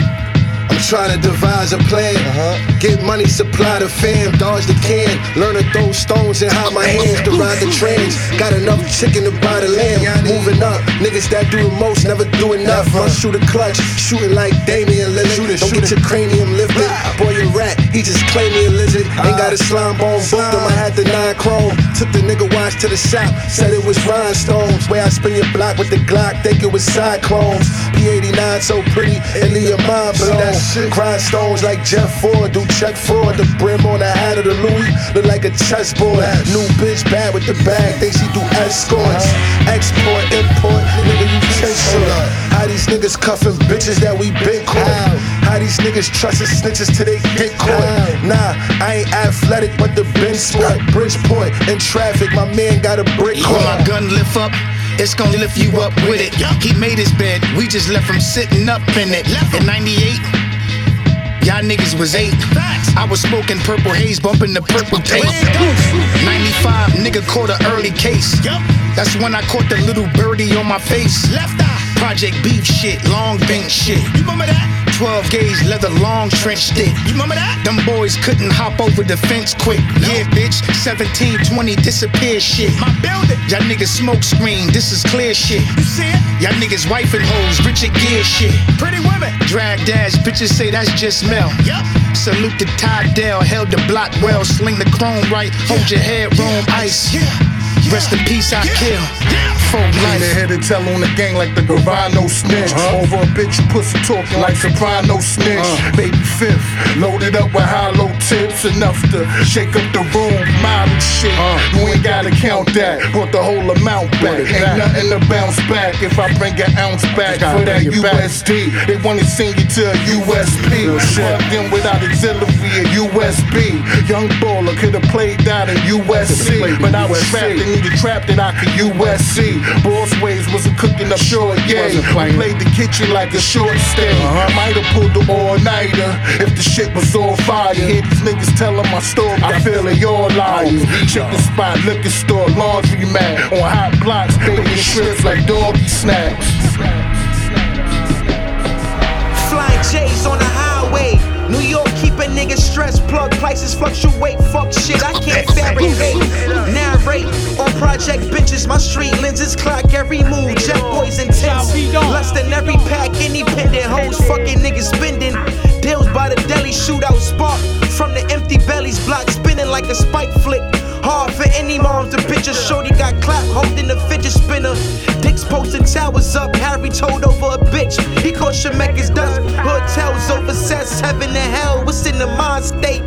I'm trying to devise a plan. Uh-huh. Get money, supply the fam, dodge the can. Learn to throw stones and hide my hands to ride the trains. Got enough chicken to buy the lamb. Moving up, niggas that do the most never do enough. Run through the clutch, shooting like Damian Lillard. Don't get your cranium lifted. Boy, you rat, he just claimed me a lizard. Ain't got a slime bone, booked him. I had the nine chrome. Took the nigga watch to the shop, said it was rhinestones. Where I spin your block with the Glock, think it was cyclones. P89 so pretty, it leave your mind blown. Grindstones like Jeff Ford, do check fraud. The brim on the hat of the Louis look like a chessboard. New bitch bad with the bag, think she do escorts. Export, import, nigga, you shit. How these niggas cuffing bitches that we caught? How these niggas trusting snitches till they get caught? Nah, I ain't athletic, but the bench sport. Bridgeport in traffic, my man got a brick When car. my gun lift up, it's gonna lift you up with it. He made his bed, we just left him sitting up in it. In 98, y'all niggas was eight. I was smoking purple haze, bumping the purple tape. 95, nigga caught an early case. That's when I caught the little birdie on my face. Left eye. Project beef shit, long bench shit. You remember that? 12 gauge leather long trench stick. You remember that? Them boys couldn't hop over the fence quick. Yeah, bitch. 17, 20 disappear shit. My building. Y'all niggas smoke screen. This is clear shit. You see it? Y'all niggas wife and hoes. Richard Gere shit. Pretty women. Drag dash. Bitches say that's just Mel. Yup. Salute the Ty Dell. Held the block well. Sling the chrome right. Hold your head, room ice. Rest in peace, I kill. Folk Lean life. ahead and tell on the gang like the Gravano snitch. Over a bitch, you pussy talking like soprano snitch. Baby fifth, loaded up with hollow tips, enough to shake up the room, model shit. You ain't gotta count that, brought the whole amount back. Ain't nothing to bounce back if I bring an ounce back for that USD. They wanna send you to a USP. Plugged in without auxiliary, a USB. Young baller could've played that in USC, but I was trapped and needed trapped that I could USC. Boss ways wasn't cooking up short, yeah. We played the kitchen like a short stay. I might have pulled the all nighter if the shit was on fire. Hear these niggas telling my story, I feel they all liars. Oh, Chicken spot, liquor store, laundry mat. On hot blocks, baby strips like doggy snacks. Flying J's on the highway. New York keep a nigga stressed. Plug prices fluctuate. Fuck shit, I can't fabricate. Narrate on project bitches. My street lenses clock every move. Jet boys intense. Less than every pack. Independent hoes. Fucking niggas spending. Deals by the deli. Shootout spark from the empty bellies. Block spinning like a spike flick. Hard for any moms. The picture shorty got clapped holding a fidget spinner. Dicks posting towers up. Harry told over a bitch. He called Shemekas dust. Hotels sets. Heaven and hell. What's in the mind state?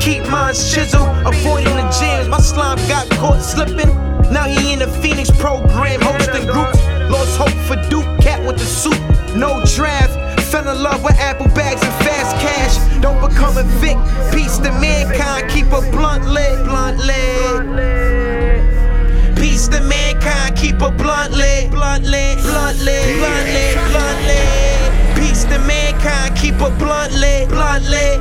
Keep minds chiseled. Avoiding the jams. My slime got caught slipping. Now he in the Phoenix program. Hosting groups. Lost hope for Duke. Cat with the suit. No draft. Fell in love with apple bags and fast cash. Don't become a Vic. Peace to mankind. Keep a blunt lit. Blunt lit. Peace to mankind. Keep a blunt lit. Blunt lit. Blunt lit. Blunt lit. Blunt lit. Peace to mankind. Keep a blunt lit. Blunt lit.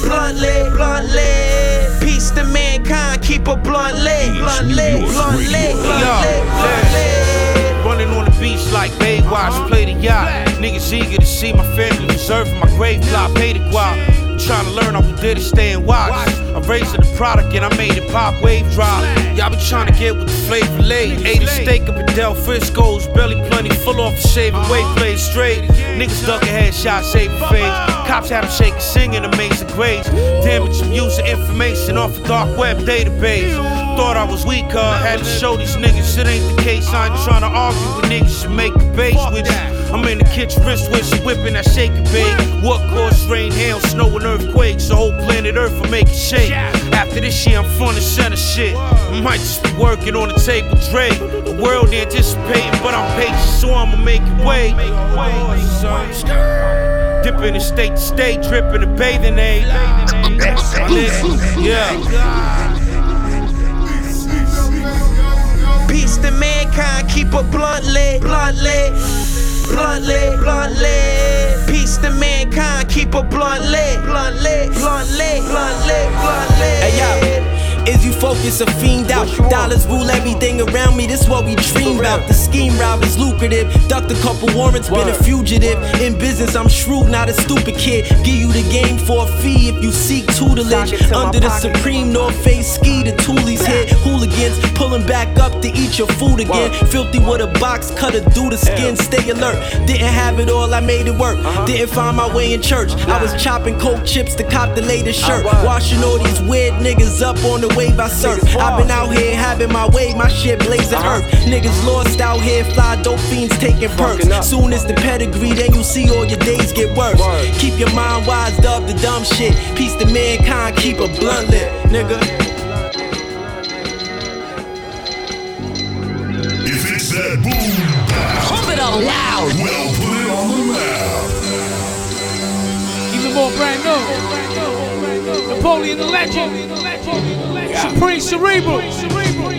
Blunt lit. Blunt lit. Peace to mankind. Keep a blunt lit. Blunt lit. Blunt lit. Blunt lit. Blunt lit. Running on the beach like Baywatch, play the yacht. Niggas eager to see my family reserving my grave plot, pay the guap. Trying to learn, I who did it, stay and watch. I'm raising the product and I made it pop wave drop. Y'all be trying to get with the flavor late. Ate a steak up at Del Frisco's, belly plenty, full off the shaving weight, played straight. Niggas ducking headshot, saving face. Cops had them shaking, singing amazing grace. Damage I'm using information off a dark web database. Thought I was weak, uh, had to show these niggas it ain't the case. I ain't trying to argue with niggas, should make the base with you. I'm in the kitchen, wrist with whipping that shaking bait. What caused rain, hail, snow, and earthquakes? The whole planet Earth will make it shake. After this year, I'm front and center shit. I might just be working on the table, Dre. The world anticipating, but I'm patient, so I'ma make it way. Dipping in state to state, dripping in bathing aid. Yeah. Peace to mankind, keep a bluntly, bluntly, bluntly, bluntly. Peace to mankind, keep a bluntly, bluntly, bluntly, bluntly, bluntly. Hey yo. Is you focus a fiend out? Dollars rule everything around me. This what we dream about. The scheme route is lucrative. Ducked a couple warrants, been a fugitive. In business, I'm shrewd, not a stupid kid. Give you the game for a fee if you seek tutelage. Under the supreme North Face ski, the toolies hit. Hooligans pulling back up to eat your food again. Filthy with a box cutter, do the skin. Stay alert. Didn't have it all, I made it work. Didn't find my way in church. I was chopping coke chips to cop the latest shirt. Washing all these weird niggas up on the wave I surf. I've been out here having my way, my shit blazing earth. Niggas lost out here, fly dope fiends taking perks. Soon as the pedigree, then you see all your days get worse. Keep your mind wise, dub the dumb shit. Peace to mankind, keep a blunt lit, nigga. If it's that boom, Pump it up loud. Well, put it on the map. Even more brand new. Napoleon the legend. Supreme Cerebral.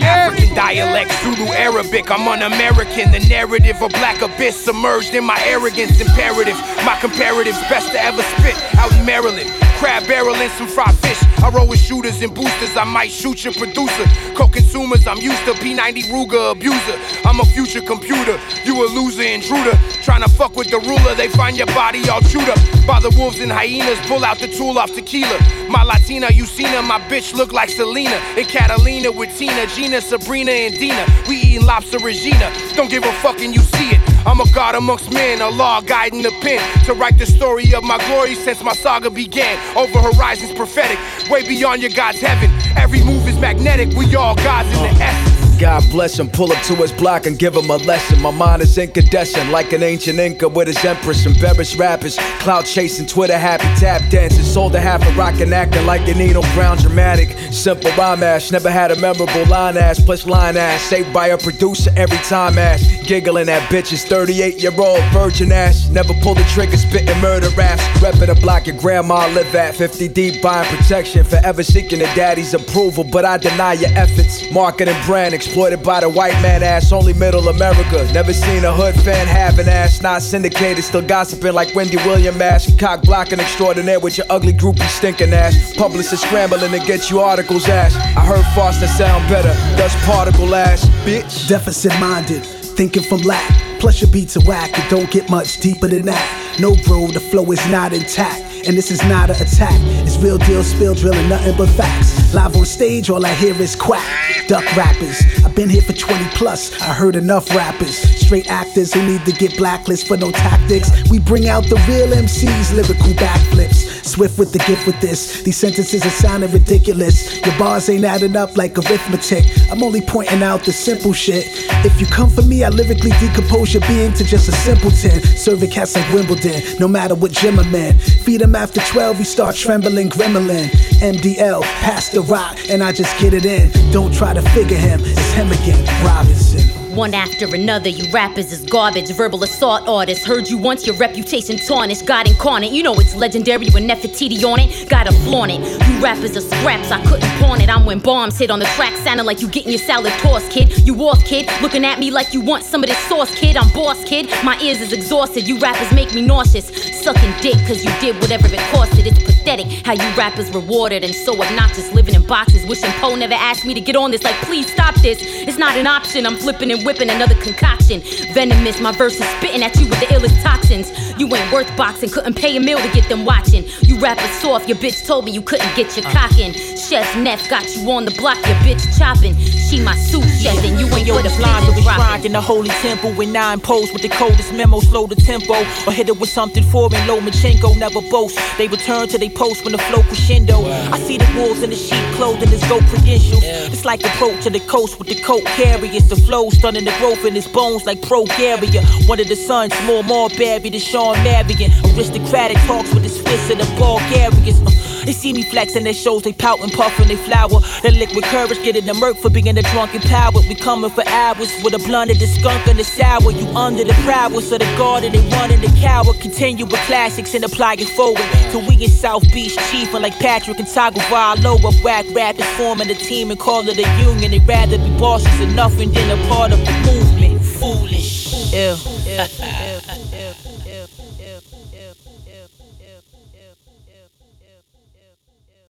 African dialect, Zulu Arabic. I'm un-American. The narrative of black abyss submerged in my arrogance. Imperative. My comparatives best to ever spit out in Maryland. Crab barrel and some fried fish. I roll with shooters and boosters. I might shoot your producer. Co-consumers, I'm used to P90 Ruger abuser. I'm a future computer. You a loser intruder. Trying to fuck with the ruler. They find your body all chewed up by the wolves and hyenas. Pull out the tool off tequila. My Latina, you seen her. My bitch look like Selena and Catalina with Tina, Gina, Sabrina, and Dina. We eating lobster Regina. Don't give a fuck and you see it. I'm a god amongst men, a law guiding the pen to write the story of my glory since my saga began. Over horizons prophetic, way beyond your God's heaven. Every move is magnetic. We all gods in the essence. God bless him, pull up to his block and give him a lesson. My mind is incandescent, like an ancient Inca with his empress. Embarrassed rappers, cloud chasing, Twitter happy, tap dancing. Sold a half a rock and acting like an Eno Brown dramatic. Simple rhyme ass, never had a memorable line ass, plus line ass. Saved by a producer every time ass. Giggling at bitches, 38 year old virgin ass. Never pull the trigger, spitting murder raps. Repping the block your grandma live at. 50 deep, buying protection. Forever seeking the daddy's approval, but I deny your efforts. Marketing brand exploited by the white man ass. Only middle America. Never seen a hood fan have an ass. Not syndicated, still gossiping like Wendy William ass. Cock blocking extraordinaire with your ugly groupie stinking ass. Publicists scrambling to get you articles ass. I heard Foster sound better. Dust particle ass, bitch. Deficit minded, thinking from lack. Plus your beats are whack, it don't get much deeper than that. No, bro, the flow is not intact. And this is not an attack. It's real deal, spill drilling, nothing but facts. Live on stage, all I hear is quack. Duck rappers. I've been here for 20 plus. I heard enough rappers. Straight actors who need to get blacklisted for no tactics. We bring out the real MCs, lyrical backflips. Swift with the gift with this. These sentences are sounding ridiculous. Your bars ain't adding up like arithmetic. I'm only pointing out the simple shit. If you come for me, I lyrically decompose your being to just a simpleton. Serving cats like Wimbledon, no matter what gym I'm in. Feed after 12, he start trembling, gremlin. MDL, pass the rock, and I just get it in. Don't try to figure him, it's him again, Robinson. One after another, you rappers is garbage. Verbal assault artists. Heard you once, your reputation tarnished. God incarnate, you know it's legendary when Nefertiti on it. Gotta flaunt it. You rappers are scraps, I couldn't pawn it. I'm when bombs hit on the track, sounding like you getting your salad tossed, kid. You off, kid. Looking at me like you want some of this sauce, kid. I'm boss, kid. My ears is exhausted. You rappers make me nauseous. Sucking dick, cause you did whatever it costed. It's pathetic how you rappers rewarded and so obnoxious. Living in boxes. Wishing Poe never asked me to get on this. Like, please stop this. It's not an option. I'm flipping and whipping another concoction. Venomous, my verses spitting at you with the illest toxins. You ain't worth boxing, couldn't pay a meal to get them watching. You rappers soft, your bitch told me you couldn't get your uh. cockin'. Chef Neff got you on the block, your bitch chopping. She my sous chef, and you ain't Yo, with a the lines are flippin' in the holy temple with nine posts with the coldest memo, slow the tempo, or hit it with something foreign. Lomachenko never boast. They return to they post when the flow crescendo. I see the wolves in the sheep clothing his gold credentials. It's like the approach to the coast with the coat carriers. The flow stunning the growth in his bones like progeria. One of the sons, more more Barry, the Shawn Marion. Aristocratic talks with his fists in the Bulgarians. Uh, They see me flexing their shows, they pout and puff and they flower. They liquid courage, getting the murk for being a drunken power. We coming for hours with a blunt of the skunk and the sour. You under the prowess of the guard and they running the cower. Continue with classics and apply it forward. Till we in South Beach chiefing like Patrick and Tagovailoa. Whack rappers forming a team and call it a union. They'd rather be bosses of nothing than a part of the movement. Foolish. Yeah.